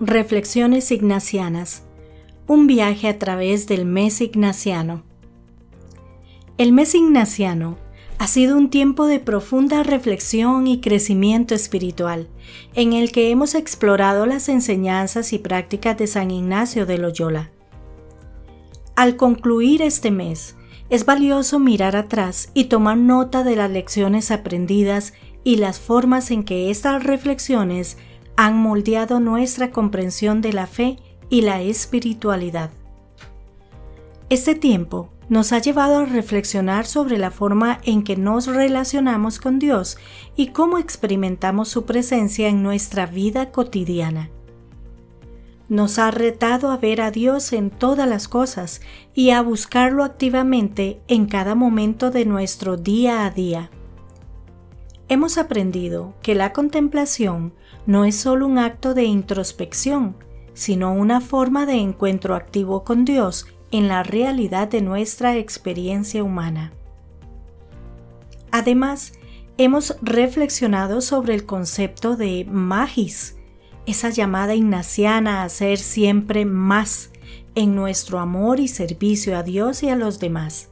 Reflexiones Ignacianas. Un viaje a través del mes ignaciano. El mes ignaciano ha sido un tiempo de profunda reflexión y crecimiento espiritual, en el que hemos explorado las enseñanzas y prácticas de San Ignacio de Loyola. Al concluir este mes, es valioso mirar atrás y tomar nota de las lecciones aprendidas y las formas en que estas reflexiones han moldeado nuestra comprensión de la fe y la espiritualidad. Este tiempo nos ha llevado a reflexionar sobre la forma en que nos relacionamos con Dios y cómo experimentamos su presencia en nuestra vida cotidiana. Nos ha retado a ver a Dios en todas las cosas y a buscarlo activamente en cada momento de nuestro día a día. Hemos aprendido que la contemplación no es solo un acto de introspección, sino una forma de encuentro activo con Dios en la realidad de nuestra experiencia humana. Además, hemos reflexionado sobre el concepto de magis, esa llamada ignaciana a ser siempre más en nuestro amor y servicio a Dios y a los demás.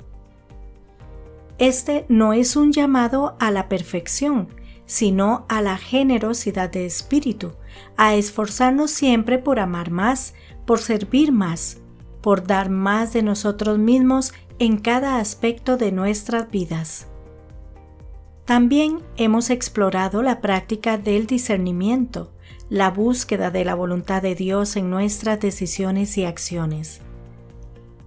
Este no es un llamado a la perfección, sino a la generosidad de espíritu, a esforzarnos siempre por amar más, por servir más, por dar más de nosotros mismos en cada aspecto de nuestras vidas. También hemos explorado la práctica del discernimiento, la búsqueda de la voluntad de Dios en nuestras decisiones y acciones.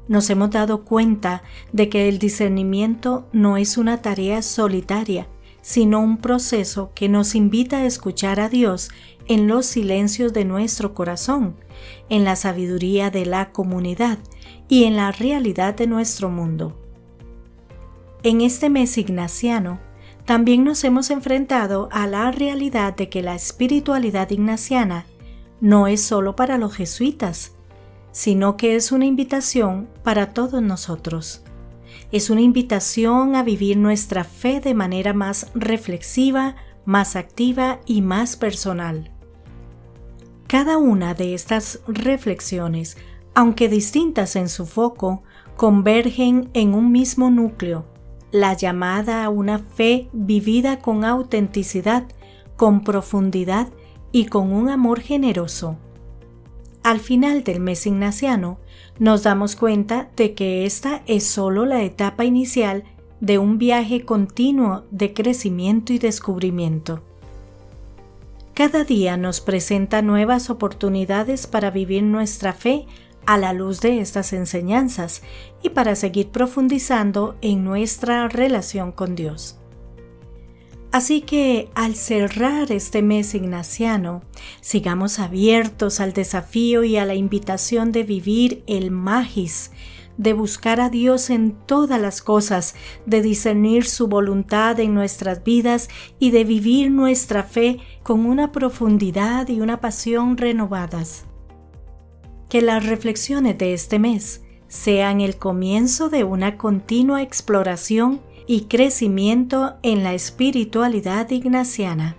Nos hemos dado cuenta de que el discernimiento no es una tarea solitaria, sino un proceso que nos invita a escuchar a Dios en los silencios de nuestro corazón, en la sabiduría de la comunidad y en la realidad de nuestro mundo. En este mes ignaciano, también nos hemos enfrentado a la realidad de que la espiritualidad ignaciana no es solo para los jesuitas, sino que es una invitación para todos nosotros. Es una invitación a vivir nuestra fe de manera más reflexiva, más activa y más personal. Cada una de estas reflexiones, aunque distintas en su foco, convergen en un mismo núcleo la llamada a una fe vivida con autenticidad, con profundidad y con un amor generoso. Al final del mes ignaciano, nos damos cuenta de que esta es solo la etapa inicial de un viaje continuo de crecimiento y descubrimiento. Cada día nos presenta nuevas oportunidades para vivir nuestra fe a la luz de estas enseñanzas y para seguir profundizando en nuestra relación con Dios. Así que al cerrar este mes ignaciano, sigamos abiertos al desafío y a la invitación de vivir el magis, de buscar a Dios en todas las cosas, de discernir su voluntad en nuestras vidas y de vivir nuestra fe con una profundidad y una pasión renovadas. Que las reflexiones de este mes sean el comienzo de una continua exploración y crecimiento en la espiritualidad ignaciana.